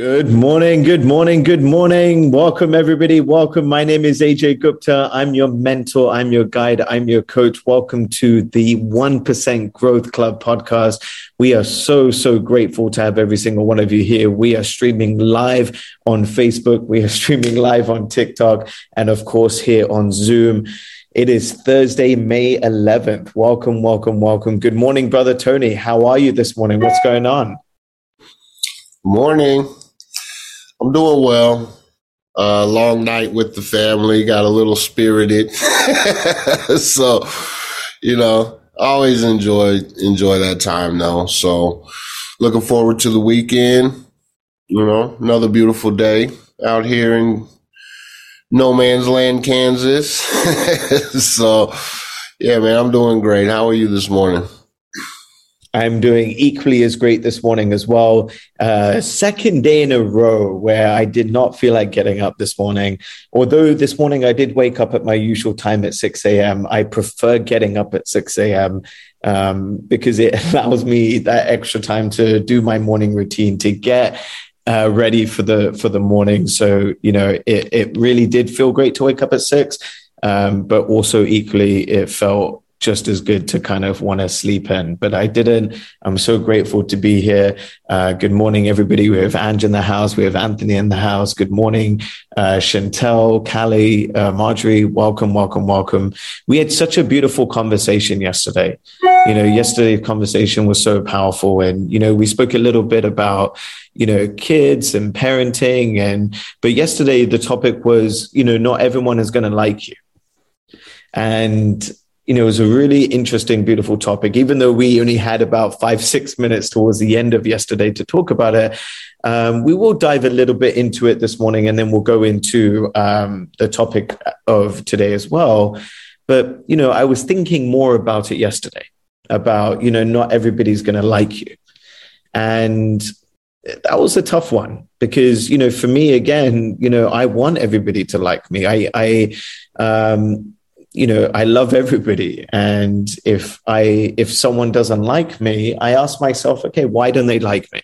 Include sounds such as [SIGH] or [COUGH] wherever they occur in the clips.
Good morning, good morning, good morning. Welcome, everybody. Welcome. My name is AJ Gupta. I'm your mentor, I'm your guide, I'm your coach. Welcome to the 1% Growth Club podcast. We are so, so grateful to have every single one of you here. We are streaming live on Facebook, we are [LAUGHS] streaming live on TikTok, and of course, here on Zoom. It is Thursday, May 11th. Welcome, welcome, welcome. Good morning, brother Tony. How are you this morning? What's going on? Morning. I'm doing well. Uh, long night with the family, got a little spirited. [LAUGHS] so, you know, always enjoy enjoy that time though. So, looking forward to the weekend. You know, another beautiful day out here in no man's land, Kansas. [LAUGHS] so, yeah, man, I'm doing great. How are you this morning? I'm doing equally as great this morning as well. Uh, second day in a row where I did not feel like getting up this morning. Although this morning I did wake up at my usual time at 6 a.m., I prefer getting up at 6 a.m. Um, because it [LAUGHS] allows me that extra time to do my morning routine, to get uh, ready for the for the morning. So you know, it it really did feel great to wake up at six, um, but also equally it felt just as good to kind of want to sleep in, but I didn't. I'm so grateful to be here. Uh, good morning, everybody. We have Ange in the house. We have Anthony in the house. Good morning, uh, Chantel, Callie, uh, Marjorie. Welcome, welcome, welcome. We had such a beautiful conversation yesterday. You know, yesterday's conversation was so powerful. And, you know, we spoke a little bit about, you know, kids and parenting. And, but yesterday the topic was, you know, not everyone is going to like you. And you know, it was a really interesting, beautiful topic. Even though we only had about five, six minutes towards the end of yesterday to talk about it, um, we will dive a little bit into it this morning and then we'll go into um, the topic of today as well. But, you know, I was thinking more about it yesterday about, you know, not everybody's going to like you. And that was a tough one because, you know, for me, again, you know, I want everybody to like me. I, I, um, you know i love everybody. And if i if someone doesn't like me i ask myself okay why don't they like me?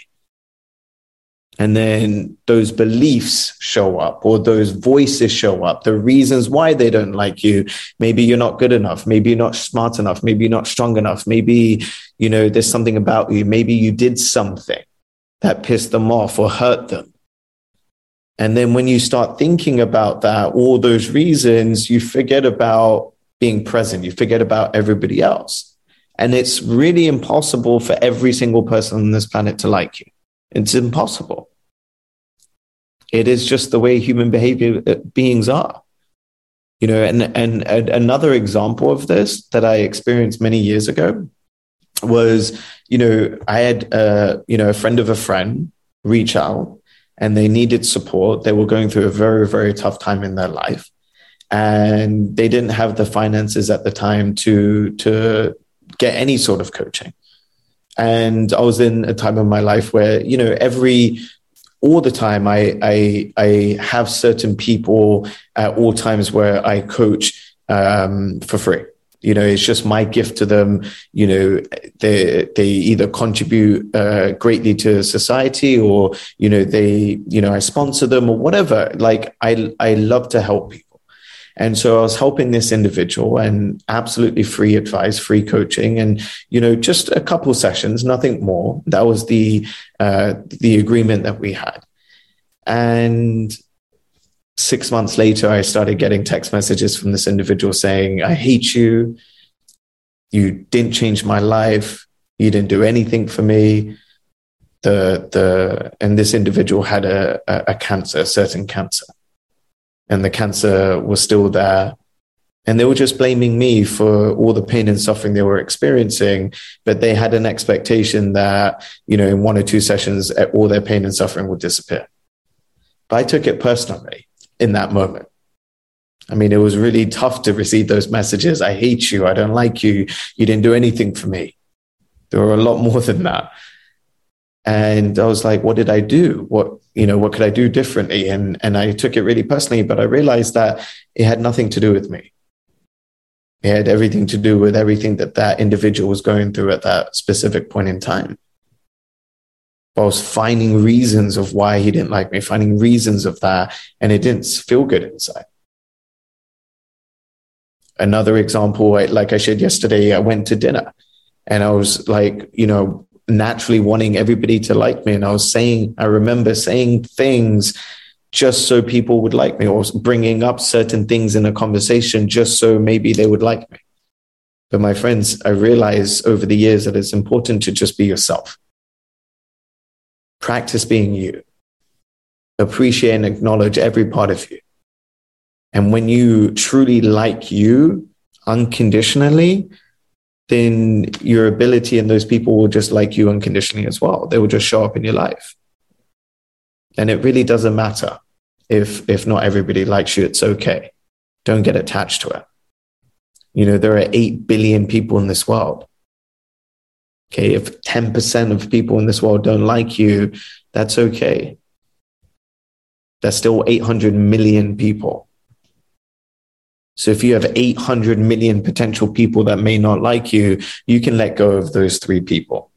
And then those beliefs show up or those voices show up. The reasons why they don't like you. Maybe you're not good enough. Maybe you're not smart enough. Maybe you're not strong enough. Maybe you know there's something about you. Maybe you did something that pissed them off or hurt them and then when you start thinking about that, all those reasons, you forget about being present, you forget about everybody else. And it's really impossible for every single person on this planet to like you. It's impossible. It is just the way human behavior uh, beings are. You know, and, and, and another example of this that I experienced many years ago was, you know, I had, uh, you know, a friend of a friend reach out and they needed support. They were going through a very, very tough time in their life. And they didn't have the finances at the time to, to get any sort of coaching. And I was in a time of my life where, you know, every all the time I I I have certain people at all times where I coach um, for free you know it's just my gift to them. You know they they either contribute uh, greatly to society or you know they you know i sponsor them or whatever. Like i i love to help people. And so i was helping this individual and absolutely free advice free coaching and you know just a couple sessions nothing more. That was the uh, the agreement that we had. And six months later, I started getting text messages from this individual saying, I hate you. You didn't change my life. You didn't do anything for me. The, the, and this individual had a, a, a cancer, a certain cancer. And the cancer was still there. And they were just blaming me for all the pain and suffering they were experiencing. But they had an expectation that, you know, in one or two sessions, all their pain and suffering would disappear. But I took it personally in that moment I mean, it was really tough to receive those messages. I hate you. I don't like you. You didn't do anything for me. There were a lot more than that. And I was like, what did I do? What, you know, what could I do differently? And, and I took it really personally, but I realized that it had nothing to do with me. It had everything to do with everything that that individual was going through at that specific point in time. I was finding reasons of why he didn't like me, finding reasons of that, and it didn't feel good inside. Another example, like I shared yesterday, I went to dinner and I was like, you know, naturally wanting everybody to like me. And I was saying, I remember saying things just so people would like me or bringing up certain things in a conversation just so maybe they would like me. But my friends, I realized over the years that it's important to just be yourself. Practice being you. Appreciate and acknowledge every part of you. And when you truly like you unconditionally, then your ability and those people will just like you unconditionally as well. They will just show up in your life. And it really doesn't matter if if not everybody likes you, it's okay. Don't get attached to it. You know, there are 8 billion people in this world. Okay, if 10% of people in this world don't like you, that's okay. There's still 800 million people. So if you have 800 million potential people that may not like you, you can let go of those three people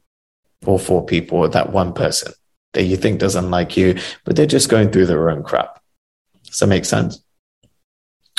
or four people or that one person that you think doesn't like you, but they're just going through their own crap. Does that make sense?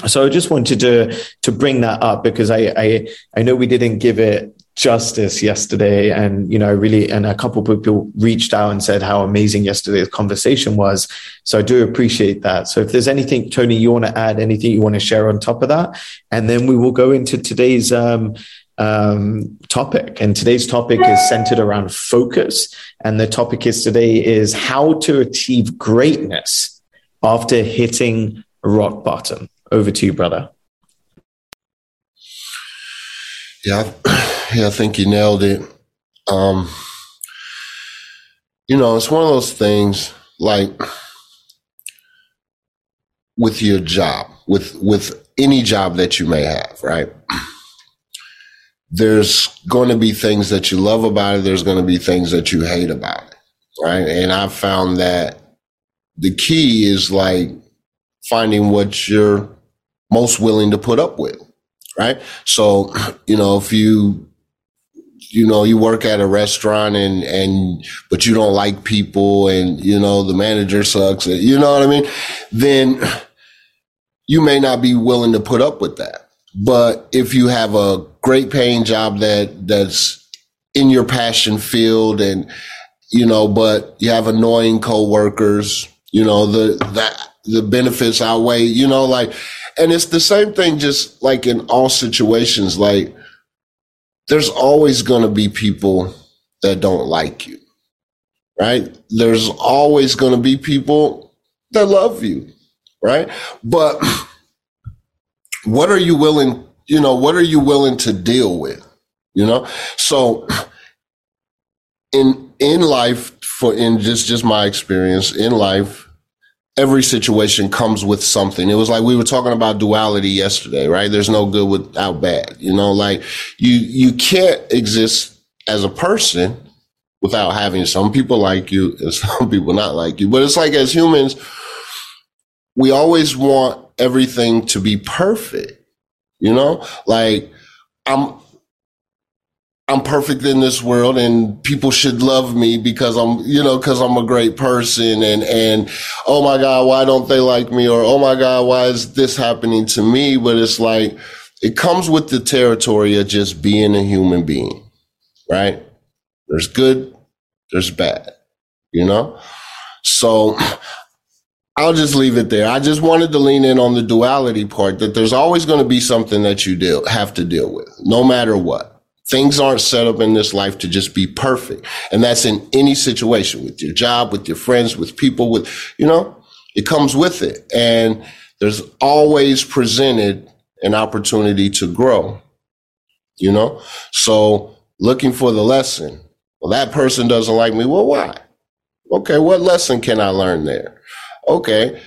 So I just wanted to to bring that up because I I, I know we didn't give it justice yesterday. And you know really and a couple of people reached out and said how amazing yesterday's conversation was. So i do appreciate that. So if there's anything tony you want to add anything you want to share on top of that? And then we will go into today's um, um, topic. And today's topic is centered around focus. And the topic is today is how to achieve greatness after hitting rock bottom. Over to you brother. Yeah yeah, I think you nailed it. Um, you know, it's one of those things like with your job, with with any job that you may have, right? There's going to be things that you love about it. There's going to be things that you hate about it, right? And I've found that the key is like finding what you're most willing to put up with, right? So, [CLEARS THROAT] you know, if you you know, you work at a restaurant and, and, but you don't like people and, you know, the manager sucks, you know what I mean? Then you may not be willing to put up with that. But if you have a great paying job that, that's in your passion field and, you know, but you have annoying coworkers, you know, the, that, the benefits outweigh, you know, like, and it's the same thing just like in all situations, like, there's always going to be people that don't like you, right? There's always going to be people that love you, right? But what are you willing, you know, what are you willing to deal with? You know? So in in life for in just just my experience in life every situation comes with something. It was like we were talking about duality yesterday, right? There's no good without bad. You know, like you you can't exist as a person without having some people like you and [LAUGHS] some people not like you. But it's like as humans, we always want everything to be perfect. You know, like I'm I'm perfect in this world and people should love me because I'm, you know, because I'm a great person and, and, oh my God, why don't they like me? Or, oh my God, why is this happening to me? But it's like, it comes with the territory of just being a human being, right? There's good, there's bad, you know? So I'll just leave it there. I just wanted to lean in on the duality part that there's always going to be something that you deal, have to deal with, no matter what. Things aren't set up in this life to just be perfect. And that's in any situation with your job, with your friends, with people, with, you know, it comes with it. And there's always presented an opportunity to grow, you know? So looking for the lesson. Well, that person doesn't like me. Well, why? Okay. What lesson can I learn there? Okay.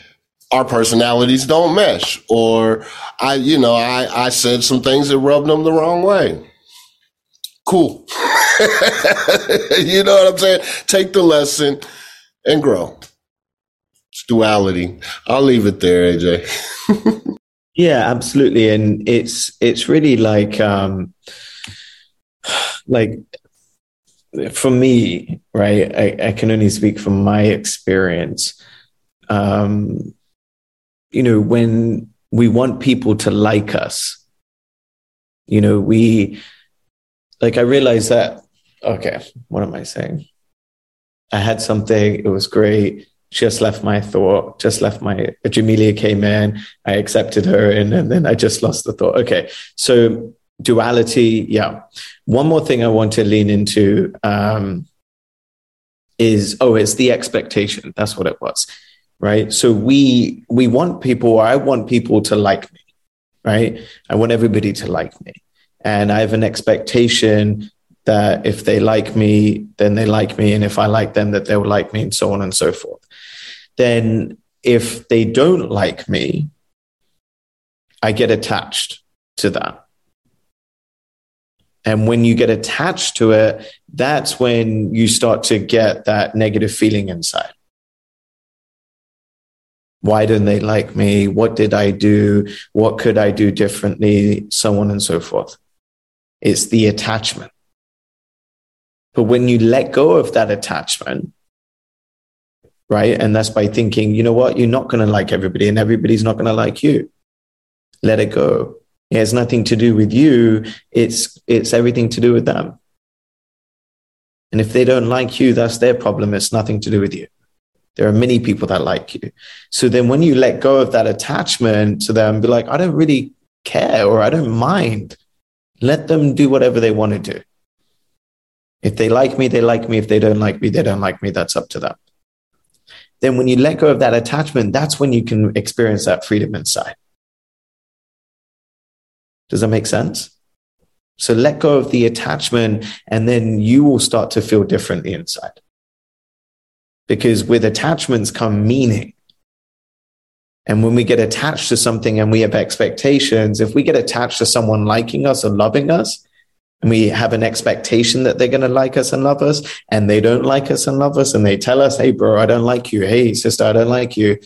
our personalities don't mesh, or I, you know, I, I said some things that rubbed them the wrong way. Cool. [LAUGHS] you know what I'm saying? Take the lesson and grow. It's duality. I'll leave it there, AJ. [LAUGHS] yeah, absolutely. And it's it's really like um like for me, right, I, I can only speak from my experience. Um, you know, when we want people to like us, you know, we like I realized that, okay, what am I saying? I had something, it was great, just left my thought, just left my Jamelia came in, I accepted her in, and then I just lost the thought. Okay. So duality, yeah. One more thing I want to lean into um, is oh, it's the expectation. That's what it was, right? So we we want people. I want people to like me, right? I want everybody to like me, and I have an expectation that if they like me, then they like me, and if I like them, that they'll like me, and so on and so forth. Then if they don't like me, I get attached to that and when you get attached to it, that's when you start to get that negative feeling inside. Why didn't they like me? What did I do? What could I do differently? So on and so forth. It's the attachment. But when you let go of that attachment, right? And that's by thinking, you know what? You're not going to like everybody and everybody's not going to like you. Let it go. It has nothing to do with you. It's, it's everything to do with them. And if they don't like you, that's their problem. It's nothing to do with you. There are many people that like you. So then when you let go of that attachment to them, be like, I don't really care or I don't mind. Let them do whatever they want to do. If they like me, they like me. If they don't like me, they don't like me. That's up to them. Then when you let go of that attachment, that's when you can experience that freedom inside. Does that make sense? So let go of the attachment and then you will start to feel differently inside. Because with attachments come meaning. And when we get attached to something and we have expectations, if we get attached to someone liking us or loving us, and we have an expectation that they're going to like us and love us, and they don't like us and love us, and they tell us, hey, bro, I don't like you. Hey, sister, I don't like you.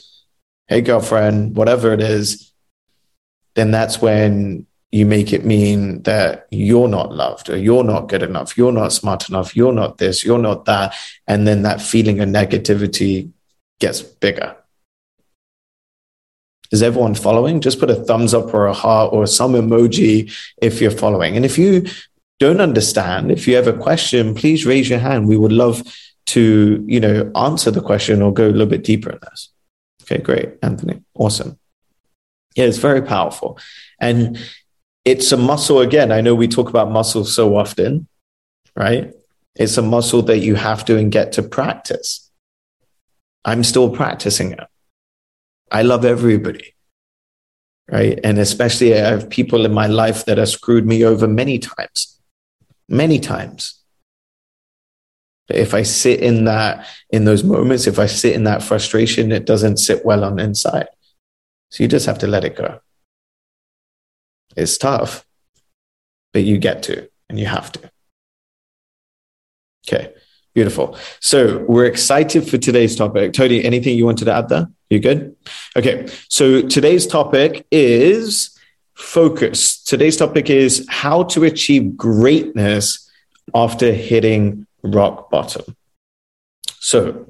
Hey, girlfriend, whatever it is, then that's when you make it mean that you're not loved or you're not good enough, you're not smart enough, you're not this, you're not that. And then that feeling of negativity gets bigger. Is everyone following? Just put a thumbs up or a heart or some emoji if you're following. And if you don't understand, if you have a question, please raise your hand. We would love to, you know, answer the question or go a little bit deeper in this. Okay, great, Anthony. Awesome. Yeah, it's very powerful. And it's a muscle again. I know we talk about muscle so often, right? It's a muscle that you have to and get to practice. I'm still practicing it. I love everybody, right? And especially I have people in my life that have screwed me over many times, many times. If I sit in that, in those moments, if I sit in that frustration, it doesn't sit well on the inside. So you just have to let it go. It's tough, but you get to and you have to. Okay, beautiful. So we're excited for today's topic. Tony, anything you wanted to add there? You good? Okay, so today's topic is focus. Today's topic is how to achieve greatness after hitting rock bottom. So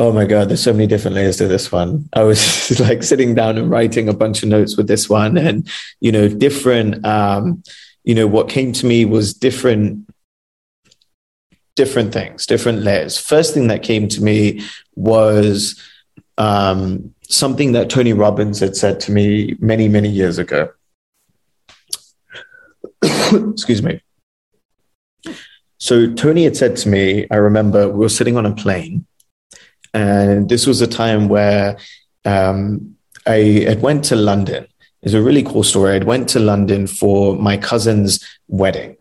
Oh my God, there's so many different layers to this one. I was [LAUGHS] like sitting down and writing a bunch of notes with this one and, you know, different, um, you know, what came to me was different, different things, different layers. First thing that came to me was um, something that Tony Robbins had said to me many, many years ago. [COUGHS] Excuse me. So Tony had said to me, I remember we were sitting on a plane and this was a time where um, I had went to London. It's a really cool story. I went to London for my cousin's wedding,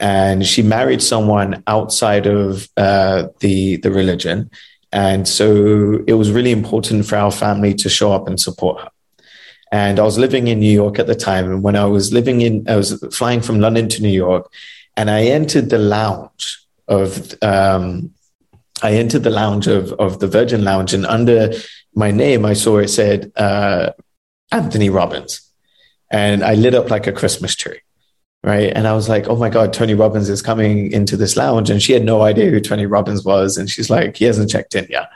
and she married someone outside of uh, the the religion. And so it was really important for our family to show up and support her. And I was living in New York at the time. And when I was living in, I was flying from London to New York, and I entered the lounge of, um, I entered the lounge of, of the Virgin Lounge, and under my name, I saw it said uh, Anthony Robbins. And I lit up like a Christmas tree right? And I was like, oh my God, Tony Robbins is coming into this lounge. And she had no idea who Tony Robbins was. And she's like, he hasn't checked in yet.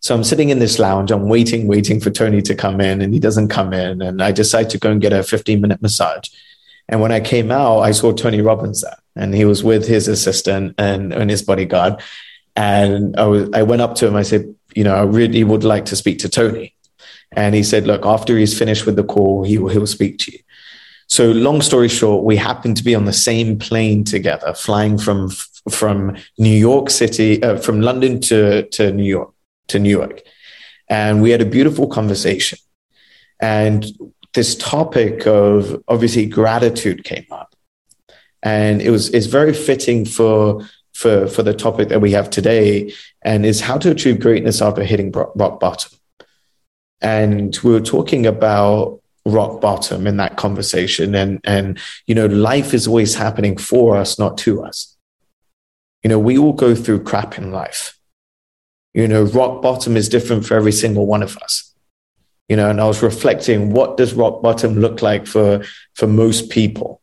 So I'm sitting in this lounge, I'm waiting, waiting for Tony to come in, and he doesn't come in. And I decide to go and get a 15 minute massage. And when I came out, I saw Tony Robbins there, and he was with his assistant and, and his bodyguard. And I, was, I went up to him, I said, you know, I really would like to speak to Tony. And he said, look, after he's finished with the call, he will, he will speak to you. So long story short, we happened to be on the same plane together, flying from from New York City, uh, from London to to New York to Newark, and we had a beautiful conversation. And this topic of obviously gratitude came up, and it was it's very fitting for for for the topic that we have today, and is how to achieve greatness after hitting rock bottom. And we were talking about rock bottom in that conversation. And and you know life is always happening for us not to us. You know we all go through crap in life. You know rock bottom is different for every single one of us. You know and i was reflecting what does rock bottom look like for for most people?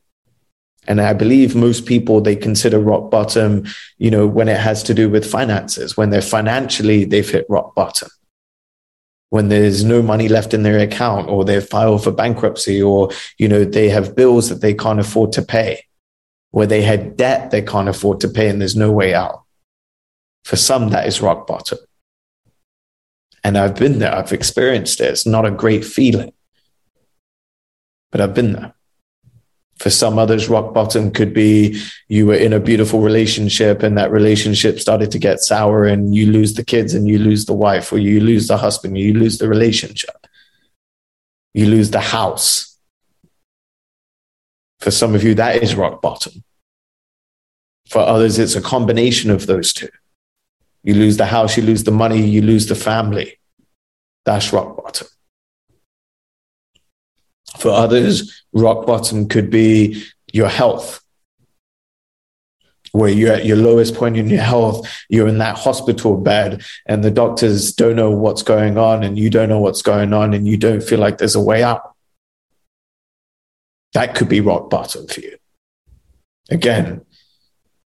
And i believe most people they consider rock bottom you know when it has to do with finances. When they're financially they've hit rock bottom when there's no money left in their account or they've filed for bankruptcy or you know they have bills that they can't afford to pay. Where they had debt they can't afford to pay and there's no way out. For some that is rock bottom. And i've been there. I've experienced it. It's not a great feeling. But i've been there for some others, rock bottom could be you were in a beautiful relationship and that relationship started to get sour and you lose the kids and you lose the wife or you lose the husband, you lose the relationship, you lose the house. For some of you, that is rock bottom. For others, it's a combination of those two. You lose the house, you lose the money, you lose the family. That's rock bottom. For others, rock bottom could be your health, where you're at your lowest point in your health, you're in that hospital bed, and the doctors don't know what's going on, and you don't know what's going on, and you don't feel like there's a way out. That could be rock bottom for you. Again,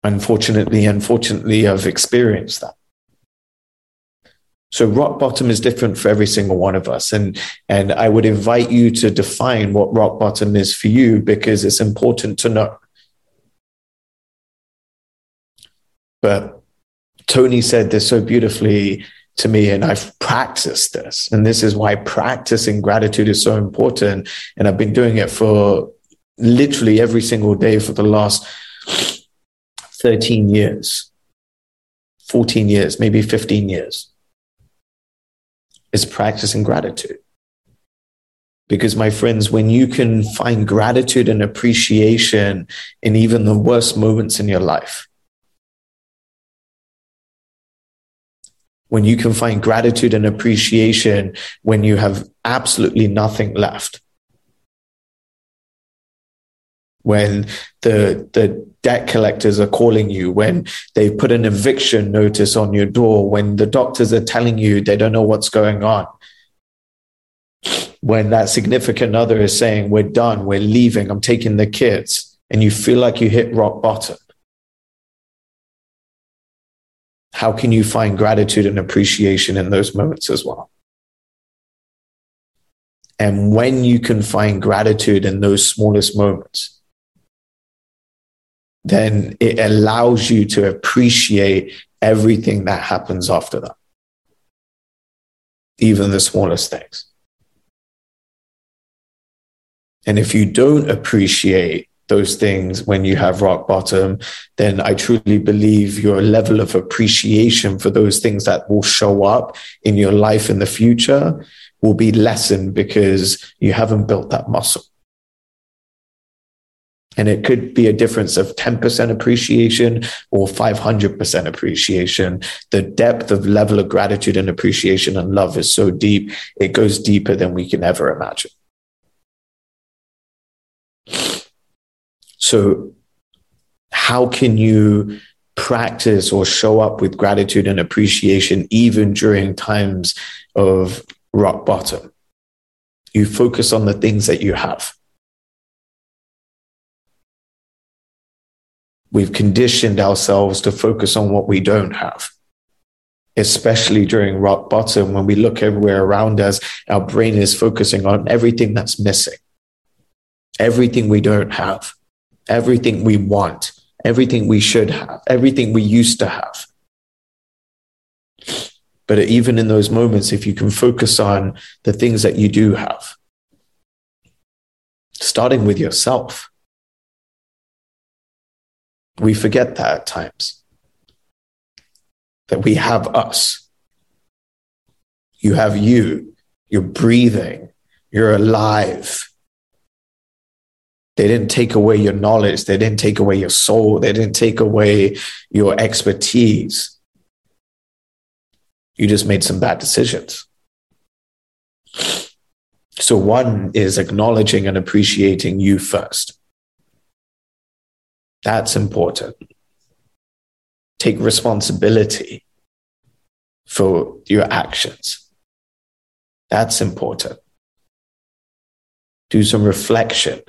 unfortunately, unfortunately, I've experienced that. So rock bottom is different for every single one of us. And, and I would invite you to define what rock bottom is for you because it's important to know. But Tony said this so beautifully to me, and I've practiced this. And this is why practicing gratitude is so important. And I've been doing it for literally every single day for the last 13 years, 14 years, maybe 15 years is practicing gratitude. Because, my friends, when you can find gratitude and appreciation in even the worst moments in your life, when you can find gratitude and appreciation when you have absolutely nothing left, when the, the debt collectors are calling you, when they've put an eviction notice on your door, when the doctors are telling you they don't know what's going on, when that significant other is saying, We're done, we're leaving, I'm taking the kids, and you feel like you hit rock bottom. How can you find gratitude and appreciation in those moments as well? And when you can find gratitude in those smallest moments, then it allows you to appreciate everything that happens after that, even the smallest things. And if you don't appreciate those things when you have rock bottom, then I truly believe your level of appreciation for those things that will show up in your life in the future will be lessened because you haven't built that muscle. And it could be a difference of 10% appreciation or 500% appreciation. The depth of level of gratitude and appreciation and love is so deep, it goes deeper than we can ever imagine. So, how can you practice or show up with gratitude and appreciation even during times of rock bottom? You focus on the things that you have. We've conditioned ourselves to focus on what we don't have, especially during rock bottom when we look everywhere around us. Our brain is focusing on everything that's missing, everything we don't have, everything we want, everything we should have, everything we used to have. But even in those moments, if you can focus on the things that you do have, starting with yourself, we forget that at times. That we have us. You have you. You're breathing. You're alive. They didn't take away your knowledge. They didn't take away your soul. They didn't take away your expertise. You just made some bad decisions. So, one is acknowledging and appreciating you first. That's important. Take responsibility for your actions. That's important. Do some reflection.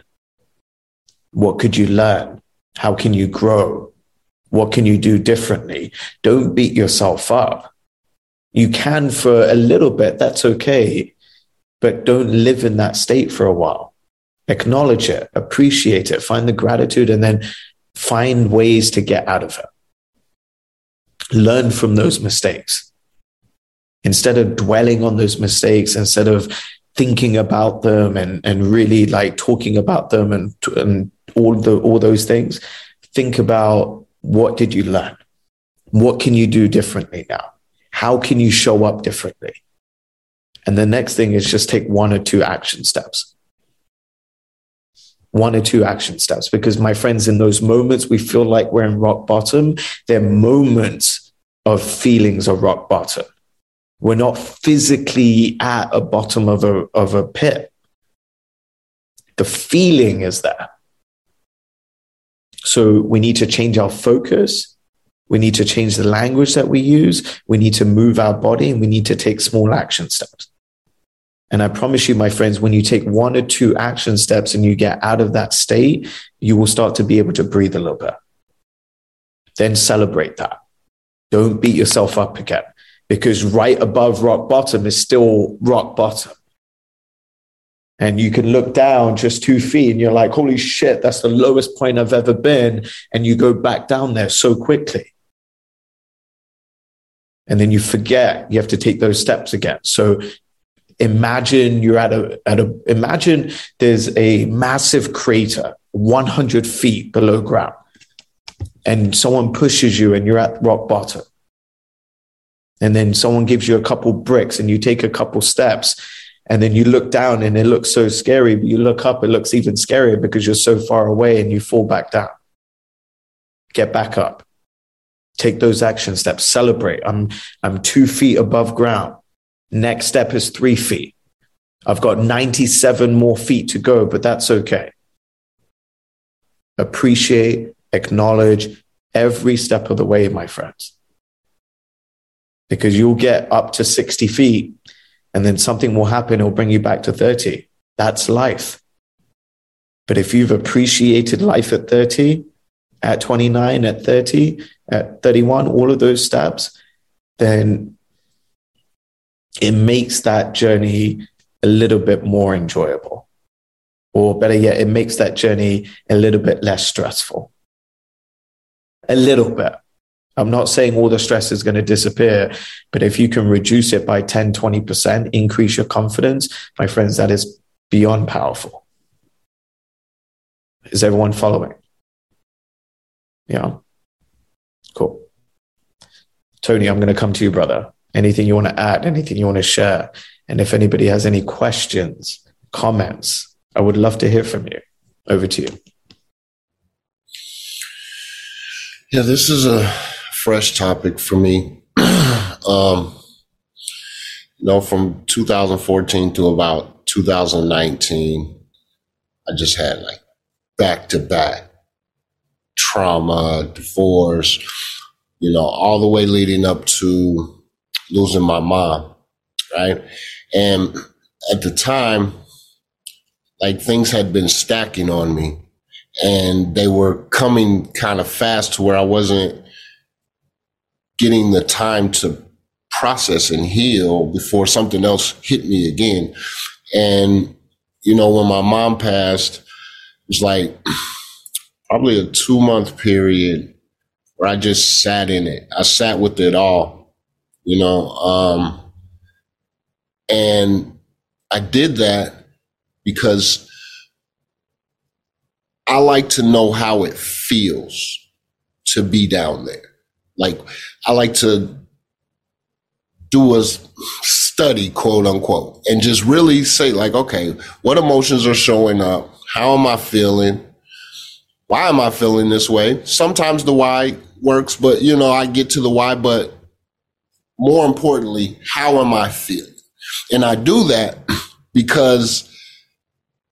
What could you learn? How can you grow? What can you do differently? Don't beat yourself up. You can for a little bit, that's okay, but don't live in that state for a while. Acknowledge it, appreciate it, find the gratitude, and then find ways to get out of it. Learn from those mistakes. Instead of dwelling on those mistakes, instead of thinking about them and, and really like talking about them and, and all the all those things, think about what did you learn? What can you do differently now? How can you show up differently? And the next thing is just take one or two action steps one or two action steps because my friends in those moments we feel like we're in rock bottom. They're moments of feelings of rock bottom. We're not physically at a bottom of a of a pit. The feeling is there. So we need to change our focus. We need to change the language that we use. We need to move our body and we need to take small action steps and I promise you, my friends, when you take one or two action steps and you get out of that state, you will start to be able to breathe a little bit. Then celebrate that. Don't beat yourself up again because right above rock bottom is still rock bottom. And you can look down just two feet and you're like, holy shit, that's the lowest point I've ever been. And you go back down there so quickly. And then you forget you have to take those steps again. So imagine you're at a, at a, imagine there's a massive crater 100 feet below ground and someone pushes you and you're at rock bottom. And then someone gives you a couple bricks and you take a couple steps and then you look down and it looks so scary, but you look up, it looks even scarier because you're so far away and you fall back down. Get back up. Take those action steps. Celebrate. I'm, I'm two feet above ground. Next step is three feet. I've got 97 more feet to go, but that's okay. Appreciate, acknowledge every step of the way, my friends. Because you'll get up to 60 feet and then something will happen, it'll bring you back to 30. That's life. But if you've appreciated life at 30, at 29, at 30, at 31, all of those steps, then it makes that journey a little bit more enjoyable. Or better yet, it makes that journey a little bit less stressful. A little bit. I'm not saying all the stress is going to disappear, but if you can reduce it by 10, 20%, increase your confidence, my friends, that is beyond powerful. Is everyone following? Yeah. Cool. Tony, I'm going to come to you, brother anything you want to add, anything you want to share. And if anybody has any questions, comments, I would love to hear from you. Over to you. Yeah, this is a fresh topic for me. [CLEARS THROAT] um, you know, from 2014 to about 2019, I just had like back to back trauma, divorce, you know, all the way leading up to losing my mom, right? And at the time, like things had been stacking on me and they were coming kind of fast to where I wasn't getting the time to process and heal before something else hit me again. And, you know, when my mom passed, it was like probably a two month period where I just sat in it. I sat with it all, you know, um, and I did that because I like to know how it feels to be down there. Like I like to do a study, quote unquote, and just really say like, okay, what emotions are showing up? How am I feeling? Why am I feeling this way? Sometimes the why works, but you know, I get to the why, but more importantly, how am I feeling? And I do that [CLEARS THROAT] because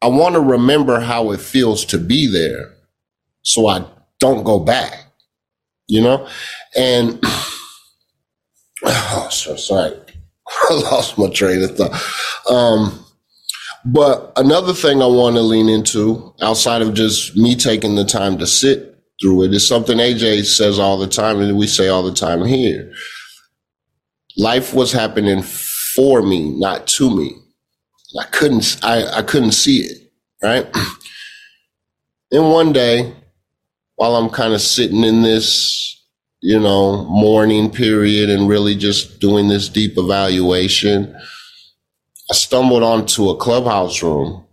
I want to remember how it feels to be there so I don't go back, you know? And, oh, [CLEARS THROAT] [SIGHS] so sorry. [LAUGHS] I lost my train of thought. Um, but another thing I want to lean into outside of just me taking the time to sit through it is something AJ says all the time and we say all the time here. Life was happening for me, not to me. I couldn't, I, I couldn't see it. Right. [CLEARS THROAT] then one day, while I'm kind of sitting in this, you know, mourning period and really just doing this deep evaluation, I stumbled onto a clubhouse room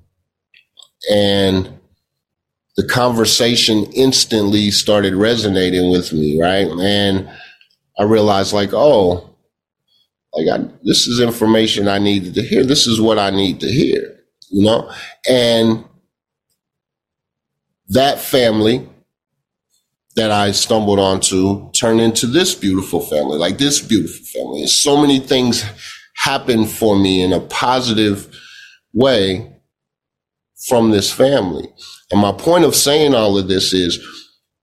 and the conversation instantly started resonating with me, right? And I realized like, oh, like I, this is information I needed to hear. This is what I need to hear, you know? And that family that I stumbled onto turned into this beautiful family, like this beautiful family. And so many things happened for me in a positive way from this family. And my point of saying all of this is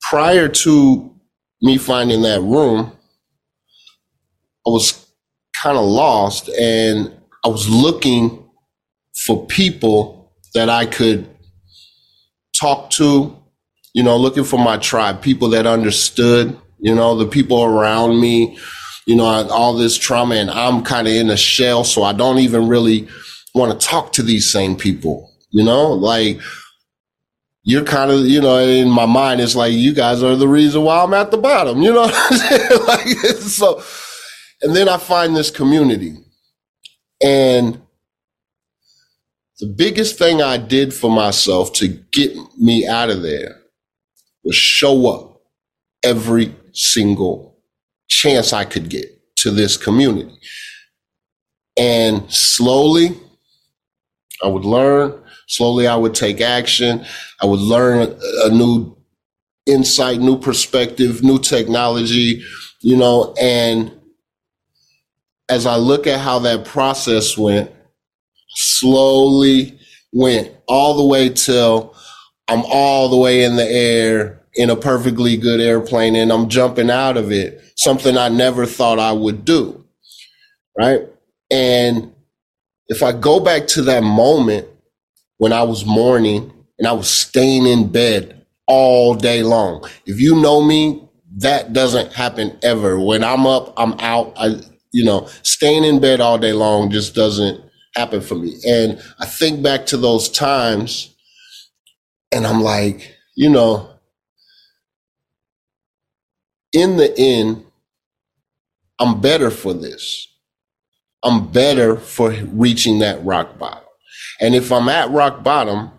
prior to me finding that room, I was kind of lost and I was looking for people that I could talk to, you know, looking for my tribe, people that understood, you know, the people around me, you know, all this trauma and I'm kind of in a shell. So I don't even really want to talk to these same people, you know, like you're kind of, you know, in my mind, it's like you guys are the reason why I'm at the bottom, you know [LAUGHS] like, so, and then I find this community. And the biggest thing I did for myself to get me out of there was show up every single chance I could get to this community. And slowly, I would learn. Slowly, I would take action. I would learn a new insight, new perspective, new technology, you know, and as I look at how that process went, slowly went all the way till I'm all the way in the air in a perfectly good airplane and I'm jumping out of it, something I never thought I would do. Right. And if I go back to that moment when I was mourning and I was staying in bed all day long, if you know me, that doesn't happen ever. When I'm up, I'm out. I, you know, staying in bed all day long just doesn't happen for me. And I think back to those times and I'm like, you know, in the end, I'm better for this. I'm better for reaching that rock bottom. And if I'm at rock bottom,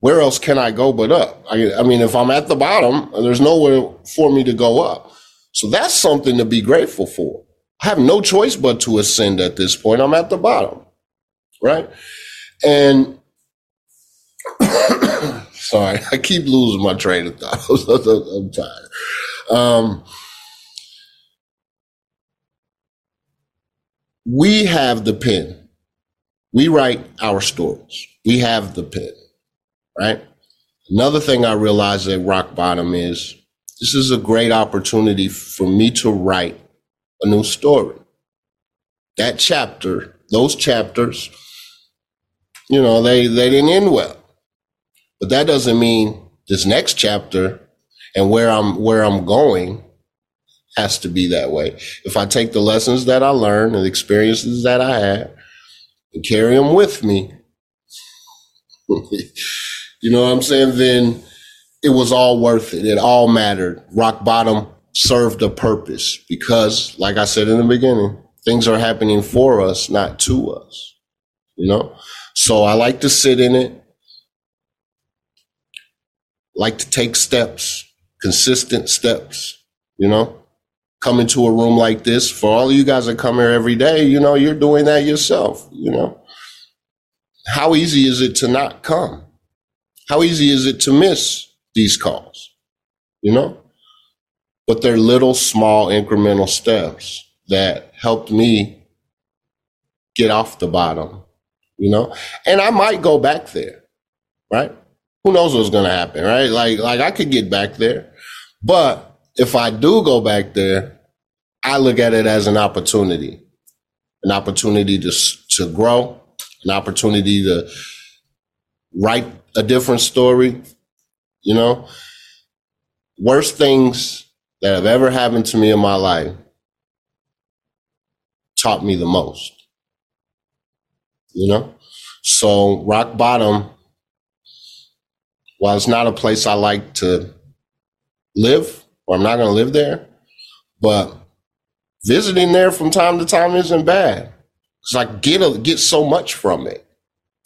where else can I go but up? I, I mean, if I'm at the bottom, there's nowhere for me to go up. So that's something to be grateful for. I have no choice but to ascend at this point. I'm at the bottom, right? And [COUGHS] Sorry, I keep losing my train of thought. [LAUGHS] I'm tired. Um, we have the pen. We write our stories. We have the pen, right? Another thing I realized at rock bottom is this is a great opportunity for me to write a new story. That chapter, those chapters, you know, they, they didn't end well. But that doesn't mean this next chapter and where I'm where I'm going has to be that way. If I take the lessons that I learned and experiences that I had and carry them with me, [LAUGHS] you know what I'm saying? Then it was all worth it. It all mattered. Rock bottom served a purpose because, like I said in the beginning, things are happening for us, not to us. You know? So I like to sit in it, like to take steps, consistent steps, you know? Come into a room like this. For all of you guys that come here every day, you know, you're doing that yourself, you know? How easy is it to not come? How easy is it to miss these calls? You know? But they're little, small, incremental steps that helped me get off the bottom, you know? And I might go back there, right? Who knows what's going to happen, right? Like, like I could get back there, but if I do go back there, I look at it as an opportunity, an opportunity to, to grow, an opportunity to write a different story, you know? Worst things that have ever happened to me in my life taught me the most. You know? So rock bottom, while it's not a place I like to live, or I'm not going to live there, but visiting there from time to time isn't bad. Cause I get a, get so much from it,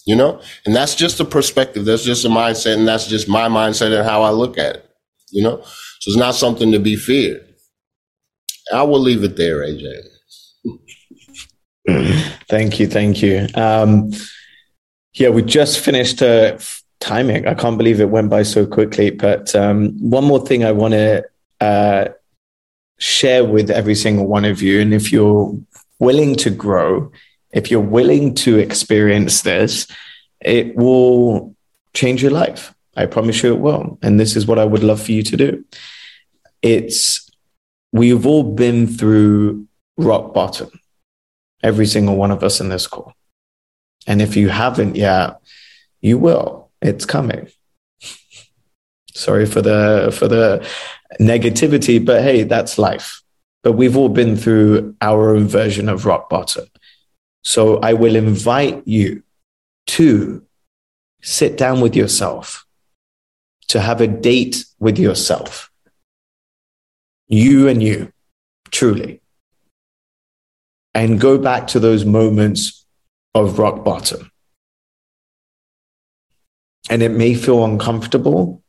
you know, and that's just a perspective. That's just a mindset, and that's just my mindset and how I look at it, you know. So it's not something to be feared. I will leave it there, AJ. thank you, thank you. Um, yeah, we just finished uh, timing. I can't believe it went by so quickly. But um, one more thing I want to uh, share with every single one of you, and if you're willing to grow, if you're willing to experience this, it will change your life. I promise you it will. And this is what I would love for you to do. It's we've all been through rock bottom every single one of us in this call. And if you haven't yet, you will. It's coming. Sorry for the for the negativity, but hey, that's life. But we've all been through our own version of rock bottom. So I will invite you to sit down with yourself, to have a date with yourself. You and you, truly and go back to those moments of rock bottom. And it may feel uncomfortable.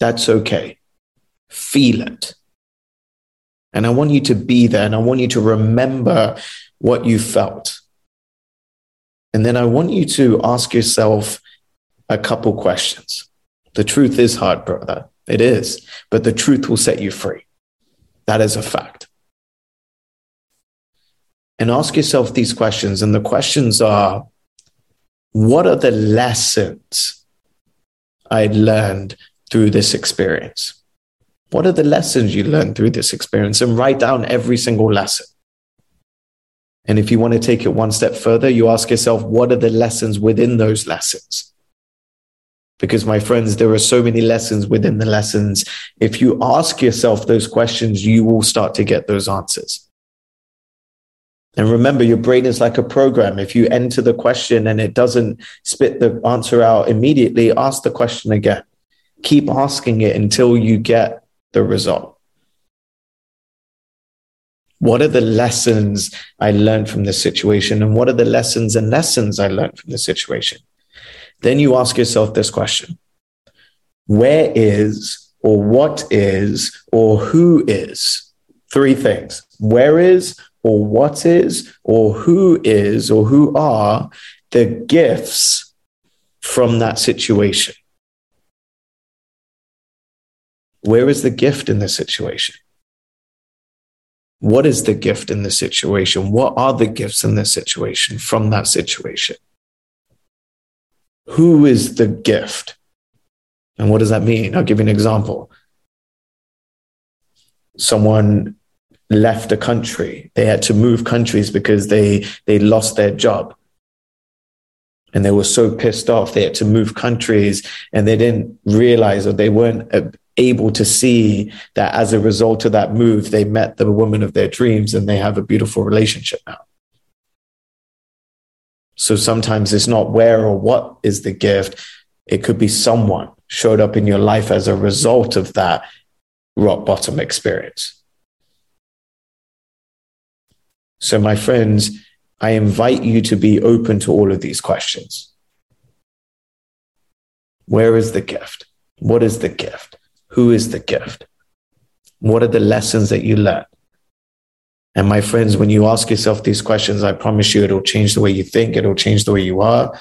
That's okay. Feel it. And I want you to be there and I want you to remember what you felt. And then I want you to ask yourself a couple questions. The truth is hard, brother. It is, but the truth will set you free. That is a fact and ask yourself these questions. And the questions are what are the lessons I learned through this experience? What are the lessons you learned through this experience? And write down every single lesson. And if you want to take it one step further, you ask yourself, what are the lessons within those lessons? Because, my friends, there are so many lessons within the lessons. If you ask yourself those questions, you will start to get those answers. And remember, your brain is like a program. If you enter the question and it doesn't spit the answer out immediately, ask the question again. Keep asking it until you get the result. What are the lessons I learned from this situation? And what are the lessons and lessons I learned from this situation? Then you ask yourself this question Where is, or what is, or who is? Three things. Where is, or what is or who is or who are the gifts from that situation? Where is the gift in this situation? What is the gift in this situation? What are the gifts in this situation from that situation? Who is the gift? And what does that mean? I'll give you an example. Someone left a country. They had to move countries because they, they lost their job. And they were so pissed off. They had to move countries and they didn't realize or they weren't uh, able to see that as a result of that move, they met the woman of their dreams and they have a beautiful relationship now. So sometimes it's not where or what is the gift. It could be someone showed up in your life as a result of that rock bottom experience. So, my friends, I invite you to be open to all of these questions. Where is the gift? What is the gift? Who is the gift? What are the lessons that you learn? And my friends, when you ask yourself these questions, I promise you it'll change the way you think, it'll change the way you are.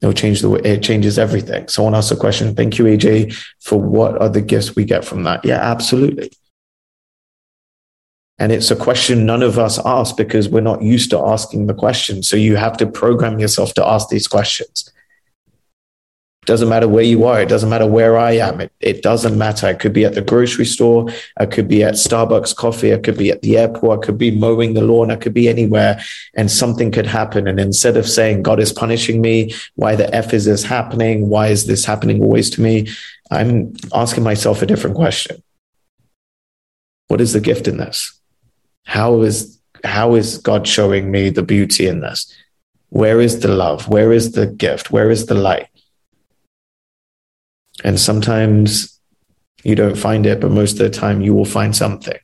It'll change the way it changes everything. Someone asked a question. Thank you, AJ, for what are the gifts we get from that? Yeah, absolutely. And it's a question none of us ask because we're not used to asking the question. So you have to program yourself to ask these questions. It doesn't matter where you are. It doesn't matter where I am. It, it doesn't matter. I could be at the grocery store. I could be at Starbucks coffee. I could be at the airport. I could be mowing the lawn. I could be anywhere and something could happen. And instead of saying, God is punishing me, why the F is this happening? Why is this happening always to me? I'm asking myself a different question. What is the gift in this? How is, how is God showing me the beauty in this? Where is the love? Where is the gift? Where is the light? And sometimes you don't find it, but most of the time you will find something.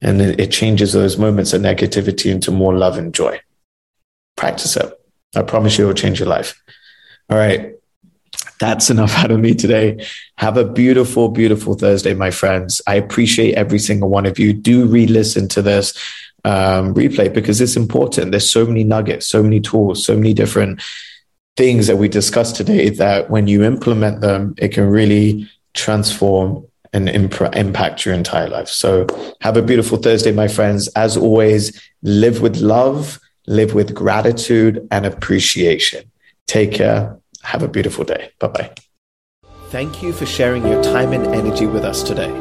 And it, changes those moments of negativity into more love and joy. Practice it. I promise you it will change your life. All right. That's enough out of me today. Have a beautiful, beautiful Thursday, my friends. I appreciate every single one of you. Do re listen to this um, replay because it's important. There's so many nuggets, so many tools, so many different things that we discussed today that when you implement them, it can really transform and imp- impact your entire life. So have a beautiful Thursday, my friends. As always, live with love, live with gratitude and appreciation. Take care. Have a beautiful day. Bye bye. Thank you for sharing your time and energy with us today.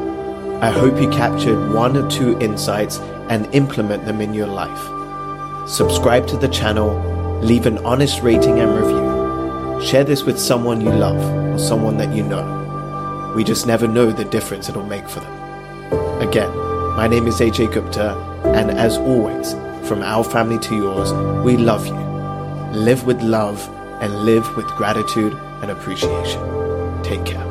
I hope you captured one or two insights and implement them in your life. Subscribe to the channel, leave an honest rating and review Share this with someone you love or someone that you know. We just never know the difference it'll make for them. Again, my name is AJ Gupta, and as always, from our family to yours, we love you. Live with love and live with gratitude and appreciation. Take care.